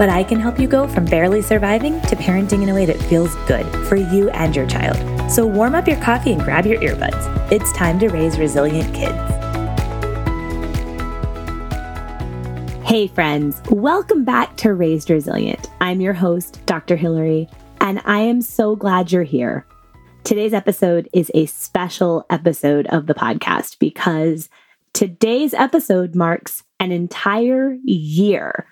but I can help you go from barely surviving to parenting in a way that feels good for you and your child. So warm up your coffee and grab your earbuds. It's time to raise resilient kids. Hey, friends, welcome back to Raised Resilient. I'm your host, Dr. Hilary, and I am so glad you're here. Today's episode is a special episode of the podcast because today's episode marks an entire year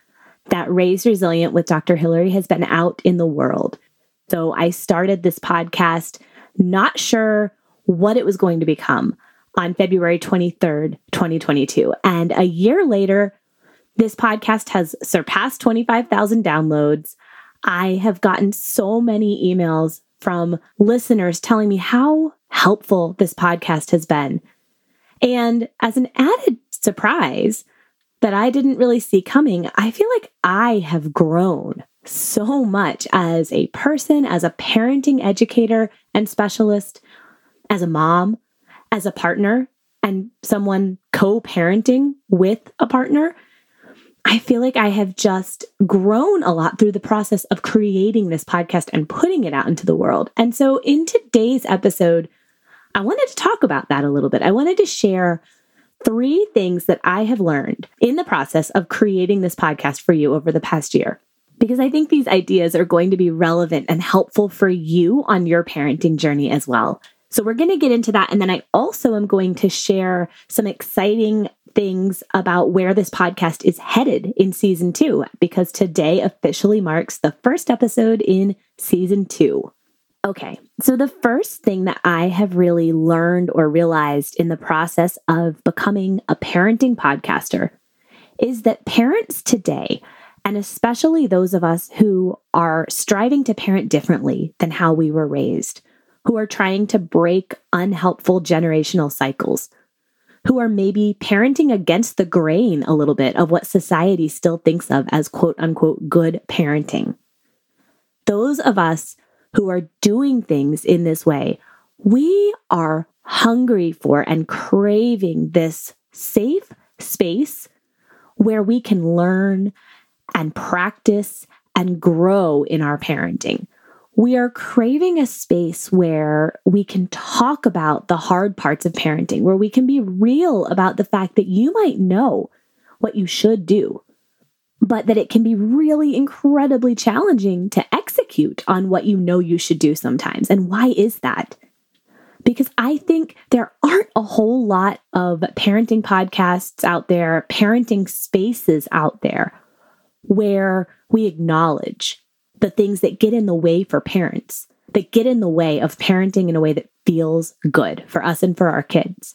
that Raised Resilient with Dr. Hilary has been out in the world. So I started this podcast not sure what it was going to become on February 23rd, 2022. And a year later, this podcast has surpassed 25,000 downloads. I have gotten so many emails from listeners telling me how helpful this podcast has been. And as an added surprise, that I didn't really see coming, I feel like I have grown so much as a person, as a parenting educator and specialist, as a mom, as a partner, and someone co parenting with a partner. I feel like I have just grown a lot through the process of creating this podcast and putting it out into the world. And so, in today's episode, I wanted to talk about that a little bit. I wanted to share three things that I have learned in the process of creating this podcast for you over the past year. Because I think these ideas are going to be relevant and helpful for you on your parenting journey as well. So, we're going to get into that. And then I also am going to share some exciting things about where this podcast is headed in season two, because today officially marks the first episode in season two. Okay, so the first thing that I have really learned or realized in the process of becoming a parenting podcaster is that parents today, and especially those of us who are striving to parent differently than how we were raised, who are trying to break unhelpful generational cycles, who are maybe parenting against the grain a little bit of what society still thinks of as quote unquote good parenting. Those of us who are doing things in this way, we are hungry for and craving this safe space where we can learn and practice and grow in our parenting. We are craving a space where we can talk about the hard parts of parenting, where we can be real about the fact that you might know what you should do, but that it can be really incredibly challenging to execute on what you know you should do sometimes. And why is that? Because I think there aren't a whole lot of parenting podcasts out there, parenting spaces out there where we acknowledge the things that get in the way for parents, that get in the way of parenting in a way that feels good for us and for our kids.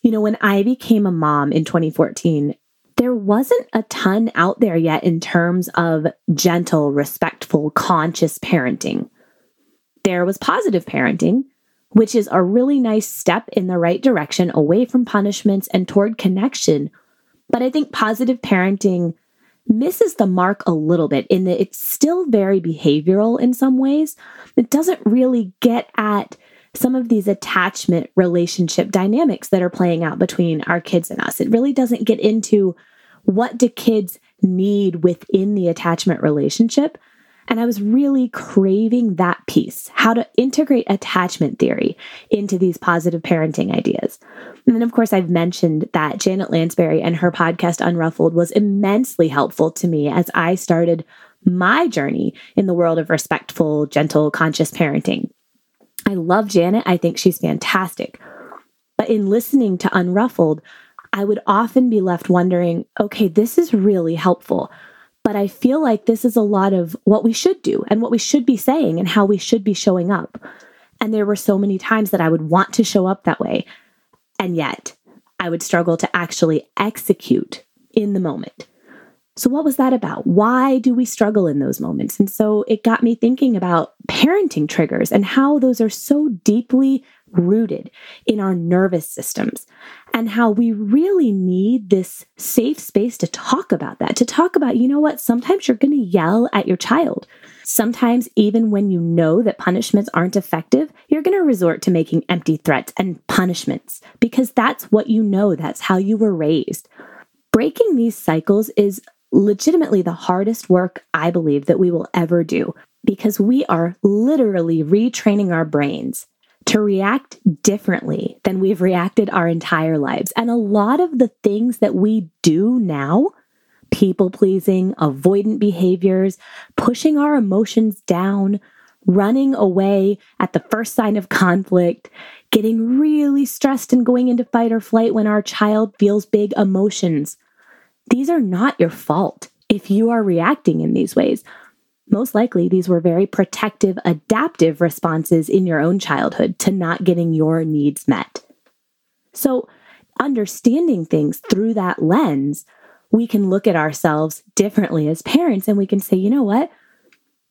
You know, when I became a mom in 2014, there wasn't a ton out there yet in terms of gentle, respectful, conscious parenting. There was positive parenting, which is a really nice step in the right direction away from punishments and toward connection. But I think positive parenting misses the mark a little bit in that it's still very behavioral in some ways. It doesn't really get at some of these attachment relationship dynamics that are playing out between our kids and us. It really doesn't get into what do kids need within the attachment relationship. And I was really craving that piece, how to integrate attachment theory into these positive parenting ideas. And then, of course, I've mentioned that Janet Lansbury and her podcast Unruffled was immensely helpful to me as I started my journey in the world of respectful, gentle, conscious parenting. I love Janet. I think she's fantastic. But in listening to Unruffled, I would often be left wondering okay, this is really helpful. But I feel like this is a lot of what we should do and what we should be saying and how we should be showing up. And there were so many times that I would want to show up that way. And yet I would struggle to actually execute in the moment. So, what was that about? Why do we struggle in those moments? And so it got me thinking about parenting triggers and how those are so deeply rooted in our nervous systems and how we really need this safe space to talk about that, to talk about, you know what, sometimes you're going to yell at your child. Sometimes, even when you know that punishments aren't effective, you're going to resort to making empty threats and punishments because that's what you know, that's how you were raised. Breaking these cycles is legitimately the hardest work I believe that we will ever do because we are literally retraining our brains to react differently than we've reacted our entire lives. And a lot of the things that we do now, people pleasing, avoidant behaviors, pushing our emotions down, running away at the first sign of conflict, getting really stressed and going into fight or flight when our child feels big emotions. These are not your fault if you are reacting in these ways. Most likely, these were very protective, adaptive responses in your own childhood to not getting your needs met. So, understanding things through that lens, we can look at ourselves differently as parents and we can say, you know what?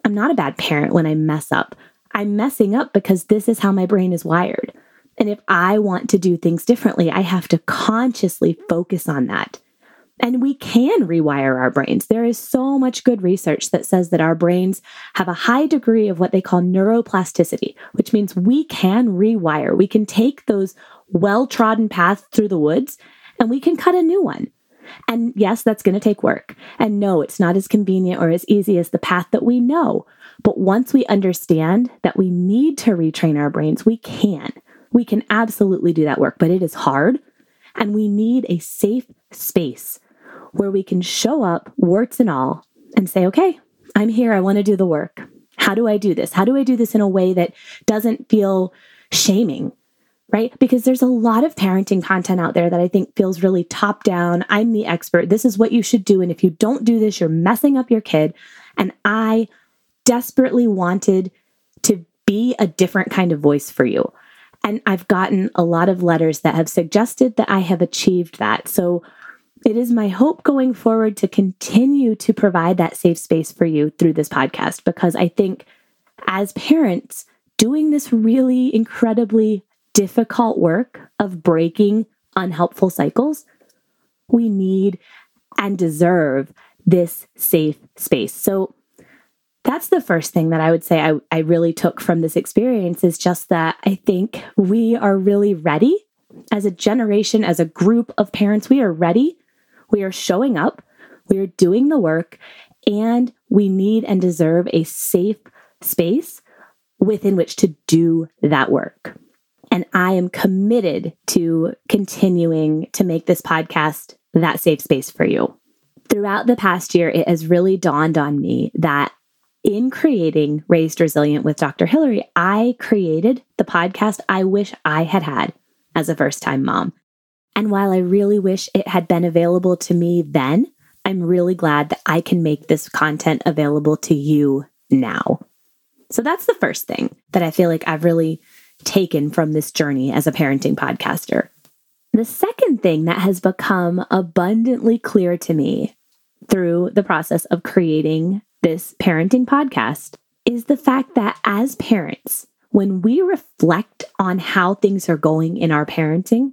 I'm not a bad parent when I mess up. I'm messing up because this is how my brain is wired. And if I want to do things differently, I have to consciously focus on that. And we can rewire our brains. There is so much good research that says that our brains have a high degree of what they call neuroplasticity, which means we can rewire. We can take those well trodden paths through the woods and we can cut a new one. And yes, that's going to take work. And no, it's not as convenient or as easy as the path that we know. But once we understand that we need to retrain our brains, we can. We can absolutely do that work, but it is hard. And we need a safe space where we can show up, warts and all, and say, okay, I'm here. I want to do the work. How do I do this? How do I do this in a way that doesn't feel shaming? Right? Because there's a lot of parenting content out there that I think feels really top down. I'm the expert. This is what you should do. And if you don't do this, you're messing up your kid. And I desperately wanted to be a different kind of voice for you. And I've gotten a lot of letters that have suggested that I have achieved that. So it is my hope going forward to continue to provide that safe space for you through this podcast because I think as parents, doing this really incredibly difficult work of breaking unhelpful cycles, we need and deserve this safe space. So that's the first thing that I would say I, I really took from this experience is just that I think we are really ready as a generation, as a group of parents, we are ready we are showing up, we are doing the work, and we need and deserve a safe space within which to do that work. And I am committed to continuing to make this podcast that safe space for you. Throughout the past year, it has really dawned on me that in creating Raised Resilient with Dr. Hilary, I created the podcast I wish I had had as a first time mom. And while I really wish it had been available to me then, I'm really glad that I can make this content available to you now. So that's the first thing that I feel like I've really taken from this journey as a parenting podcaster. The second thing that has become abundantly clear to me through the process of creating this parenting podcast is the fact that as parents, when we reflect on how things are going in our parenting,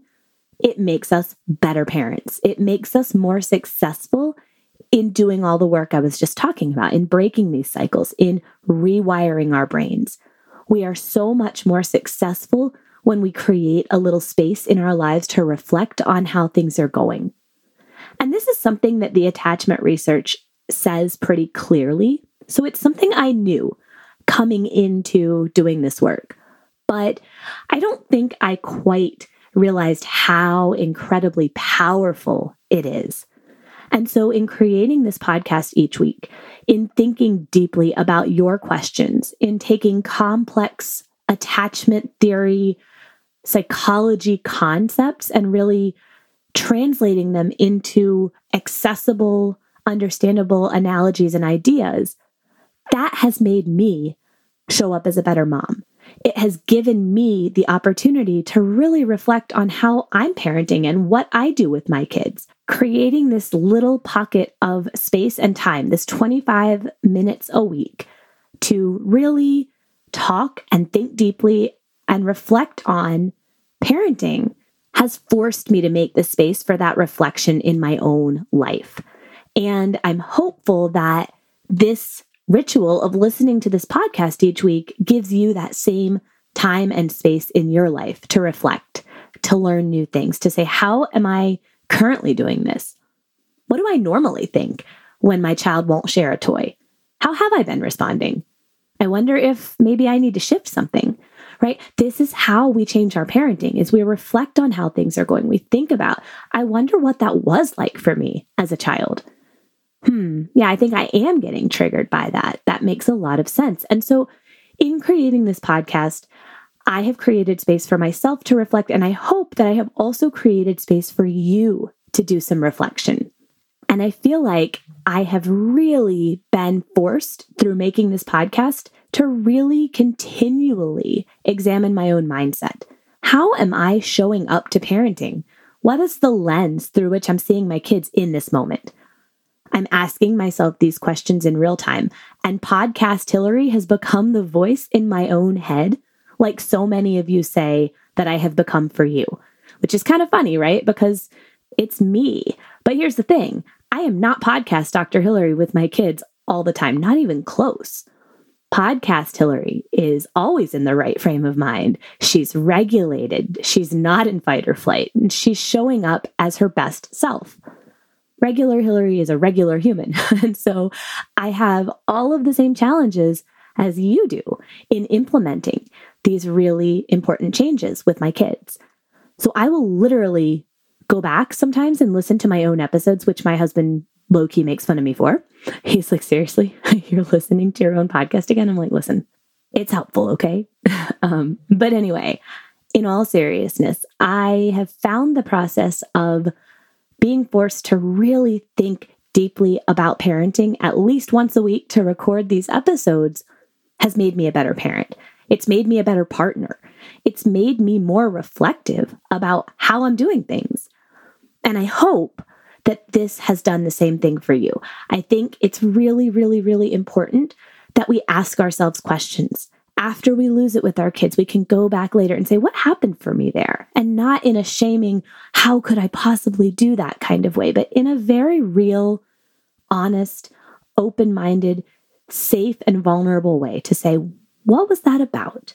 it makes us better parents. It makes us more successful in doing all the work I was just talking about, in breaking these cycles, in rewiring our brains. We are so much more successful when we create a little space in our lives to reflect on how things are going. And this is something that the attachment research says pretty clearly. So it's something I knew coming into doing this work. But I don't think I quite realized how incredibly powerful it is. And so, in creating this podcast each week, in thinking deeply about your questions, in taking complex attachment theory, psychology concepts, and really translating them into accessible, understandable analogies and ideas, that has made me show up as a better mom it has given me the opportunity to really reflect on how I'm parenting and what I do with my kids, creating this little pocket of space and time, this 25 minutes a week, to really talk and think deeply and reflect on parenting has forced me to make the space for that reflection in my own life. And I'm hopeful that this ritual of listening to this podcast each week gives you that same time and space in your life to reflect, to learn new things, to say, how am I currently doing this? What do I normally think when my child won't share a toy? How have I been responding? I wonder if maybe I need to shift something right? This is how we change our parenting is we reflect on how things are going. We think about, I wonder what that was like for me as a child. Hmm, yeah, I think I am getting triggered by that. That makes a lot of sense. And so in creating this podcast, I have created space for myself to reflect, and I hope that I have also created space for you to do some reflection. And I feel like I have really been forced through making this podcast to really continually examine my own mindset. How am I showing up to parenting? What is the lens through which I'm seeing my kids in this moment? I'm asking myself these questions in real time, and Podcast Hilary has become the voice in my own head, like so many of you say that I have become for you, which is kind of funny, right? Because it's me. But here's the thing I am not podcast Dr. Hilary with my kids all the time, not even close. Podcast Hilary is always in the right frame of mind. She's regulated. She's not in fight or flight, and she's showing up as her best self. Regular Hilary is a regular human. and so I have all of the same challenges as you do in implementing these really important changes with my kids. So I will literally go back sometimes and listen to my own episodes, which my husband low key makes fun of me for. He's like, seriously, you're listening to your own podcast again? I'm like, listen, it's helpful, okay? um, but anyway, in all seriousness, I have found the process of being forced to really think deeply about parenting at least once a week to record these episodes has made me a better parent. It's made me a better partner. It's made me more reflective about how I'm doing things. And I hope that this has done the same thing for you. I think it's really, really, really important that we ask ourselves questions. After we lose it with our kids, we can go back later and say, What happened for me there? And not in a shaming, How could I possibly do that kind of way, but in a very real, honest, open minded, safe, and vulnerable way to say, What was that about?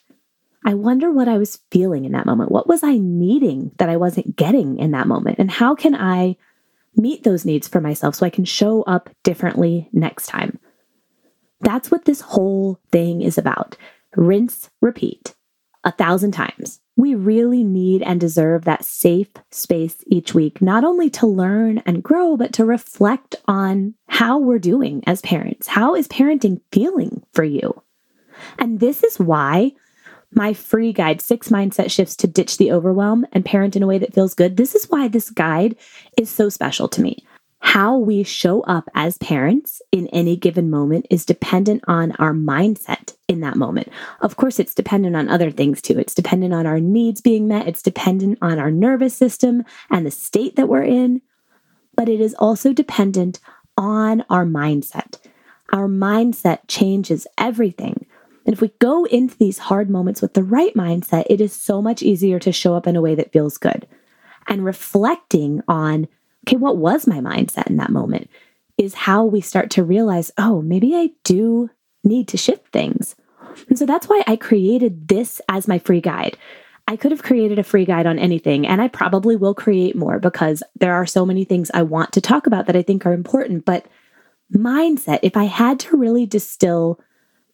I wonder what I was feeling in that moment. What was I needing that I wasn't getting in that moment? And how can I meet those needs for myself so I can show up differently next time. That's what this whole thing is about. Rinse, repeat a thousand times. We really need and deserve that safe space each week, not only to learn and grow, but to reflect on how we're doing as parents. How is parenting feeling for you? And this is why my free guide, Six Mindset Shifts to Ditch the Overwhelm and Parent in a Way That Feels Good. This is why this guide is so special to me. How we show up as parents in any given moment is dependent on our mindset in that moment. Of course, it's dependent on other things too. It's dependent on our needs being met, it's dependent on our nervous system and the state that we're in, but it is also dependent on our mindset. Our mindset changes everything. And if we go into these hard moments with the right mindset, it is so much easier to show up in a way that feels good. And reflecting on, okay, what was my mindset in that moment is how we start to realize, oh, maybe I do need to shift things. And so that's why I created this as my free guide. I could have created a free guide on anything, and I probably will create more because there are so many things I want to talk about that I think are important. But mindset, if I had to really distill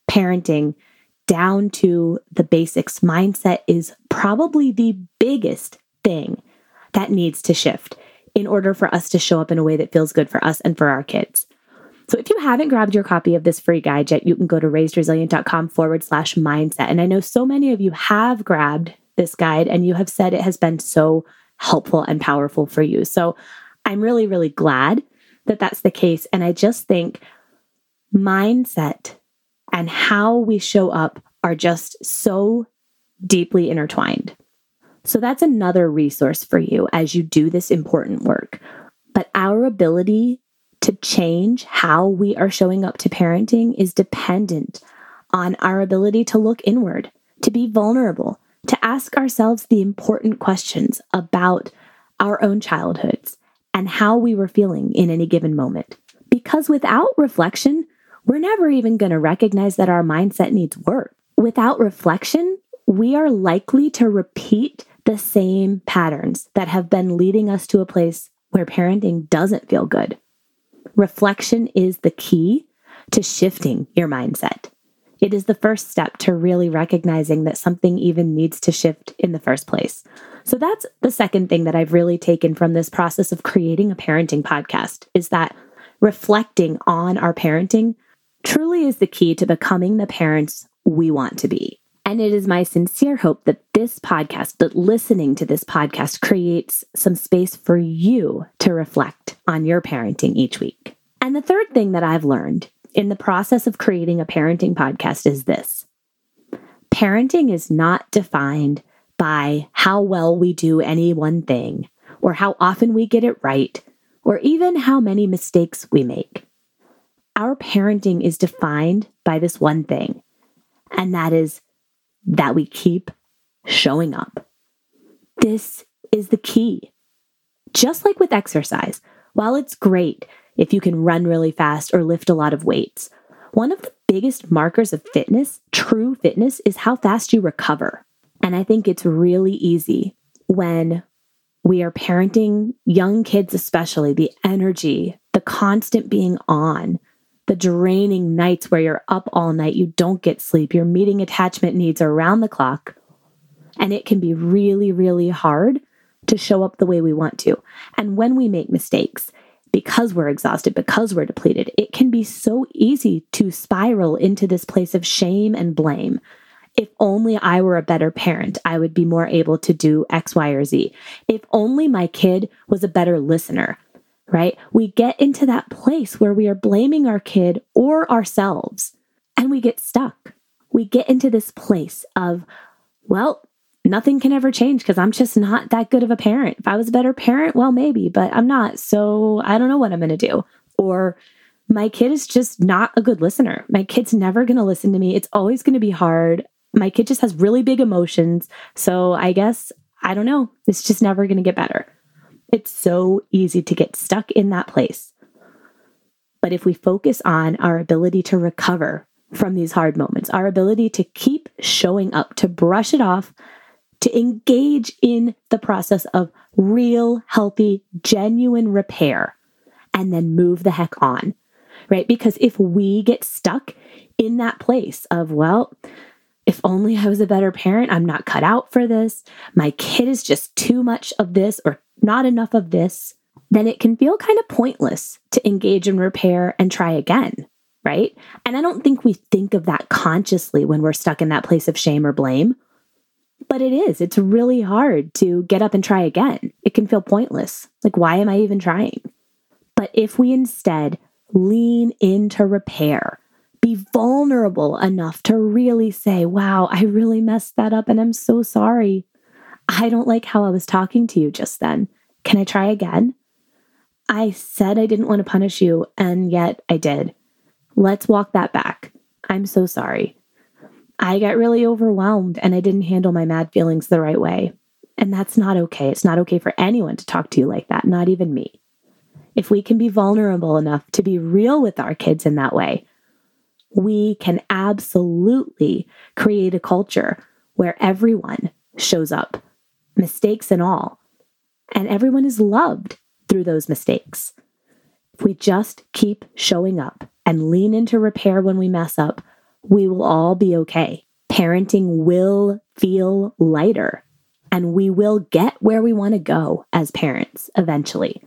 parenting down to the basics, mindset is probably the biggest thing that needs to shift in order for us to show up in a way that feels good for us and for our kids. So if you haven't grabbed your copy of this free guide yet, you can go to raisedresilient.com forward slash mindset. And I know so many of you have grabbed this guide and you have said it has been so helpful and powerful for you. So I'm really, really glad that that's the case. And I just think mindset and how we show up are just so deeply intertwined. So that's another resource for you as you do this important work. But our ability to change how we are showing up to parenting is dependent on our ability to look inward, to be vulnerable, to ask ourselves the important questions about our own childhoods and how we were feeling in any given moment. Because without reflection, we're never even going to recognize that our mindset needs work. Without reflection, we are likely to repeat the same patterns that have been leading us to a place where parenting doesn't feel good. Reflection is the key to shifting your mindset. It is the first step to really recognizing that something even needs to shift in the first place. So that's the second thing that I've really taken from this process of creating a parenting podcast is that reflecting on our parenting truly is the key to becoming the parents we want to be. And it is my sincere hope that this podcast, that listening to this podcast creates some space for you to reflect on your parenting each week. And the third thing that I've learned in the process of creating a parenting podcast is this parenting is not defined by how well we do any one thing, or how often we get it right, or even how many mistakes we make. Our parenting is defined by this one thing, and that is that we keep showing up. This is the key. Just like with exercise, while it's great if you can run really fast or lift a lot of weights, one of the biggest markers of fitness, true fitness, is how fast you recover. And I think it's really easy when we are parenting young kids, especially the energy, the constant being on, the draining nights where you're up all night, you don't get sleep, your meeting attachment needs around the clock. And it can be really, really hard to show up the way we want to. And when we make mistakes, because we're exhausted, because we're depleted, it can be so easy to spiral into this place of shame and blame. If only I were a better parent, I would be more able to do X, Y, or Z. If only my kid was a better listener, right? We get into that place where we are blaming our kid or ourselves and we get stuck. We get into this place of, well, nothing can ever change because I'm just not that good of a parent. If I was a better parent, well, maybe, but I'm not. So I don't know what I'm going to do. Or my kid is just not a good listener. My kid's never going to listen to me. It's always going to be hard. My kid just has really big emotions. So I guess, I don't know, it's just never going to get better. It's so easy to get stuck in that place. But if we focus on our ability to recover from these hard moments, our ability to keep showing up, to brush it off, to engage in the process of real, healthy, genuine repair, and then move the heck on, right? Because if we get stuck in that place of, well, if only I was a better parent, I'm not cut out for this, my kid is just too much of this or not enough of this, then it can feel kind of pointless to engage in repair and try again, right? And I don't think we think of that consciously when we're stuck in that place of shame or blame. But it is. It's really hard to get up and try again. It can feel pointless. Like, why am I even trying? But if we instead lean into repair, be vulnerable enough to really say, wow, I really messed that up and I'm so sorry. I don't like how I was talking to you just then. Can I try again? I said I didn't want to punish you, and yet I did. Let's walk that back. I'm so sorry. I got really overwhelmed and I didn't handle my mad feelings the right way. And that's not okay. It's not okay for anyone to talk to you like that, not even me. If we can be vulnerable enough to be real with our kids in that way, we can absolutely create a culture where everyone shows up mistakes and all. And everyone is loved through those mistakes. If we just keep showing up and lean into repair when we mess up, we will all be okay. Parenting will feel lighter and we will get where we want to go as parents eventually.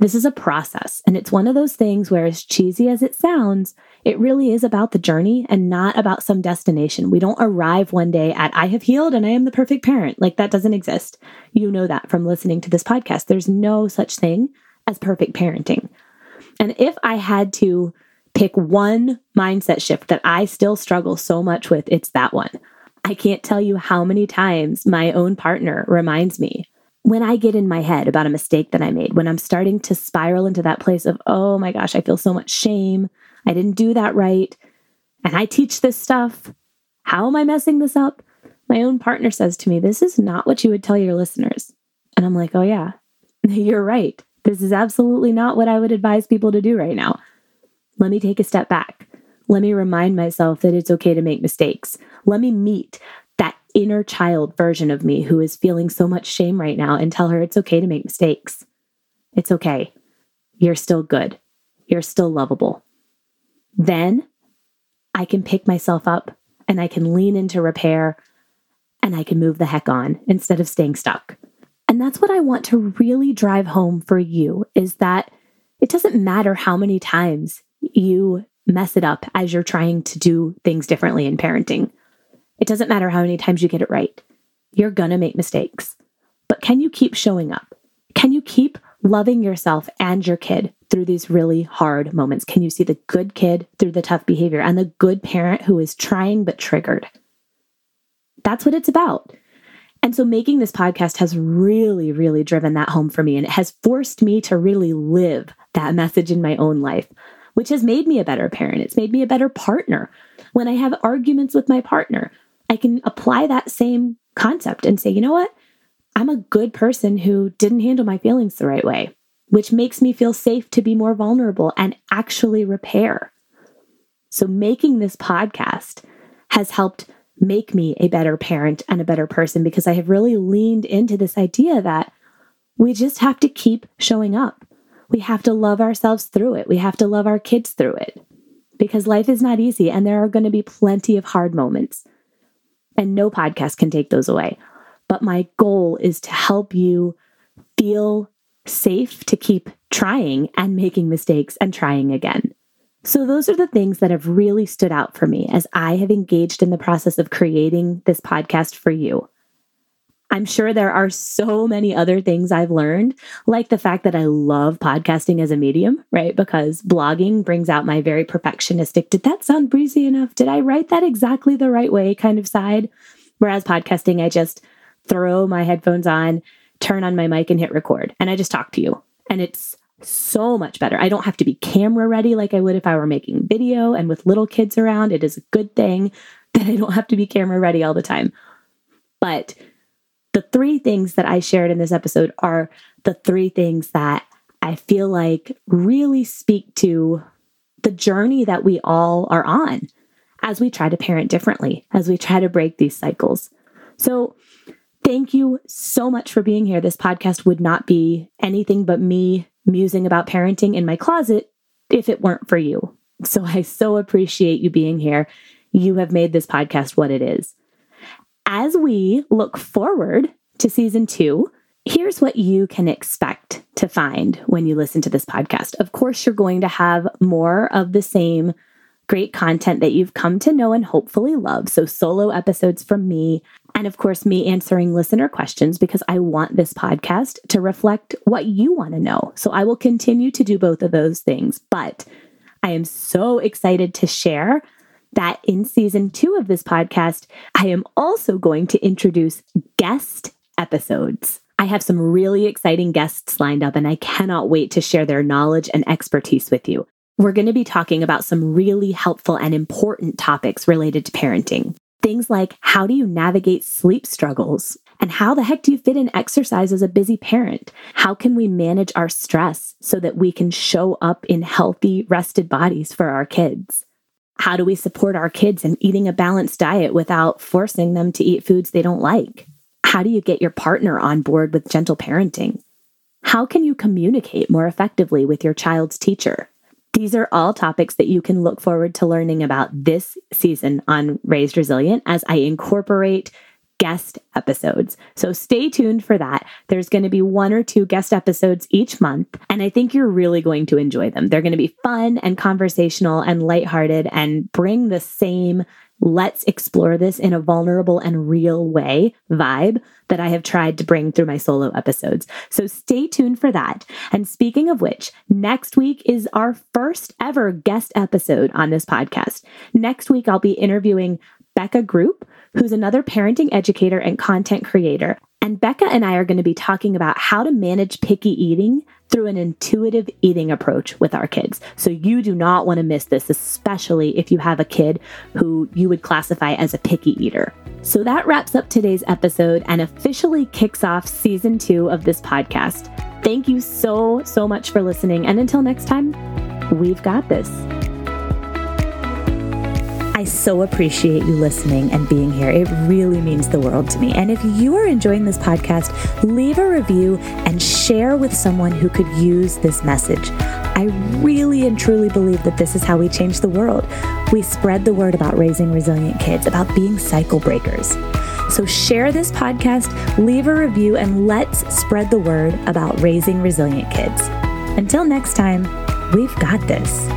This is a process, and it's one of those things where, as cheesy as it sounds, it really is about the journey and not about some destination. We don't arrive one day at, I have healed and I am the perfect parent. Like that doesn't exist. You know that from listening to this podcast. There's no such thing as perfect parenting. And if I had to pick one mindset shift that I still struggle so much with, it's that one. I can't tell you how many times my own partner reminds me when I get in my head about a mistake that I made, when I'm starting to spiral into that place of, oh my gosh, I feel so much shame. I didn't do that right. And I teach this stuff. How am I messing this up? My own partner says to me, This is not what you would tell your listeners. And I'm like, Oh, yeah, you're right. This is absolutely not what I would advise people to do right now. Let me take a step back. Let me remind myself that it's okay to make mistakes. Let me meet inner child version of me who is feeling so much shame right now and tell her it's okay to make mistakes. It's okay. You're still good. You're still lovable. Then I can pick myself up and I can lean into repair and I can move the heck on instead of staying stuck. And that's what I want to really drive home for you is that it doesn't matter how many times you mess it up as you're trying to do things differently in parenting. It doesn't matter how many times you get it right. You're going to make mistakes. But can you keep showing up? Can you keep loving yourself and your kid through these really hard moments? Can you see the good kid through the tough behavior and the good parent who is trying but triggered? That's what it's about. And so making this podcast has really, really driven that home for me. And it has forced me to really live that message in my own life, which has made me a better parent. It's made me a better partner. When I have arguments with my partner, I can apply that same concept and say, you know what? I'm a good person who didn't handle my feelings the right way, which makes me feel safe to be more vulnerable and actually repair. So making this podcast has helped make me a better parent and a better person because I have really leaned into this idea that we just have to keep showing up. We have to love ourselves through it. We have to love our kids through it because life is not easy and there are going to be plenty of hard moments. And no podcast can take those away. But my goal is to help you feel safe to keep trying and making mistakes and trying again. So, those are the things that have really stood out for me as I have engaged in the process of creating this podcast for you. I'm sure there are so many other things I've learned, like the fact that I love podcasting as a medium, right? Because blogging brings out my very perfectionistic, did that sound breezy enough? Did I write that exactly the right way kind of side? Whereas podcasting, I just throw my headphones on, turn on my mic, and hit record, and I just talk to you. And it's so much better. I don't have to be camera ready like I would if I were making video. And with little kids around, it is a good thing that I don't have to be camera ready all the time. But the three things that I shared in this episode are the three things that I feel like really speak to the journey that we all are on as we try to parent differently, as we try to break these cycles. So, thank you so much for being here. This podcast would not be anything but me musing about parenting in my closet if it weren't for you. So I so appreciate you being here. You have made this podcast what it is. As we look forward to season two, here's what you can expect to find when you listen to this podcast. Of course, you're going to have more of the same great content that you've come to know and hopefully love. So, solo episodes from me, and of course, me answering listener questions because I want this podcast to reflect what you want to know. So, I will continue to do both of those things. But I am so excited to share that in season two of this podcast, I am also going to introduce guest episodes. I have some really exciting guests lined up, and I cannot wait to share their knowledge and expertise with you we're going to be talking about some really helpful and important topics related to parenting. Things like how do you navigate sleep struggles? And how the heck do you fit in exercise as a busy parent? How can we manage our stress so that we can show up in healthy, rested bodies for our kids? How do we support our kids in eating a balanced diet without forcing them to eat foods they don't like? How do you get your partner on board with gentle parenting? How can you communicate more effectively with your child's teacher? These are all topics that you can look forward to learning about this season on Raised Resilient as I incorporate guest episodes. So stay tuned for that. There's going to be one or two guest episodes each month, and I think you're really going to enjoy them. They're going to be fun and conversational and lighthearted and bring the same let's explore this in a vulnerable and real way vibe that I have tried to bring through my solo episodes. So stay tuned for that. And speaking of which, next week is our first ever guest episode on this podcast. Next week, I'll be interviewing Becca Group, who's another parenting educator and content creator. And Becca and I are going to be talking about how to manage picky eating through an intuitive eating approach with our kids. So you do not want to miss this, especially if you have a kid who you would classify as a picky eater. So that wraps up today's episode and officially kicks off season two of this podcast. Thank you so, so much for listening. And until next time, we've got this. I so appreciate you listening and being here. It really means the world to me. And if you are enjoying this podcast, leave a review and share with someone who could use this message. I really and truly believe that this is how we change the world. We spread the word about raising resilient kids, about being cycle breakers. So share this podcast, leave a review, and let's spread the word about raising resilient kids. Until next time, we've got this.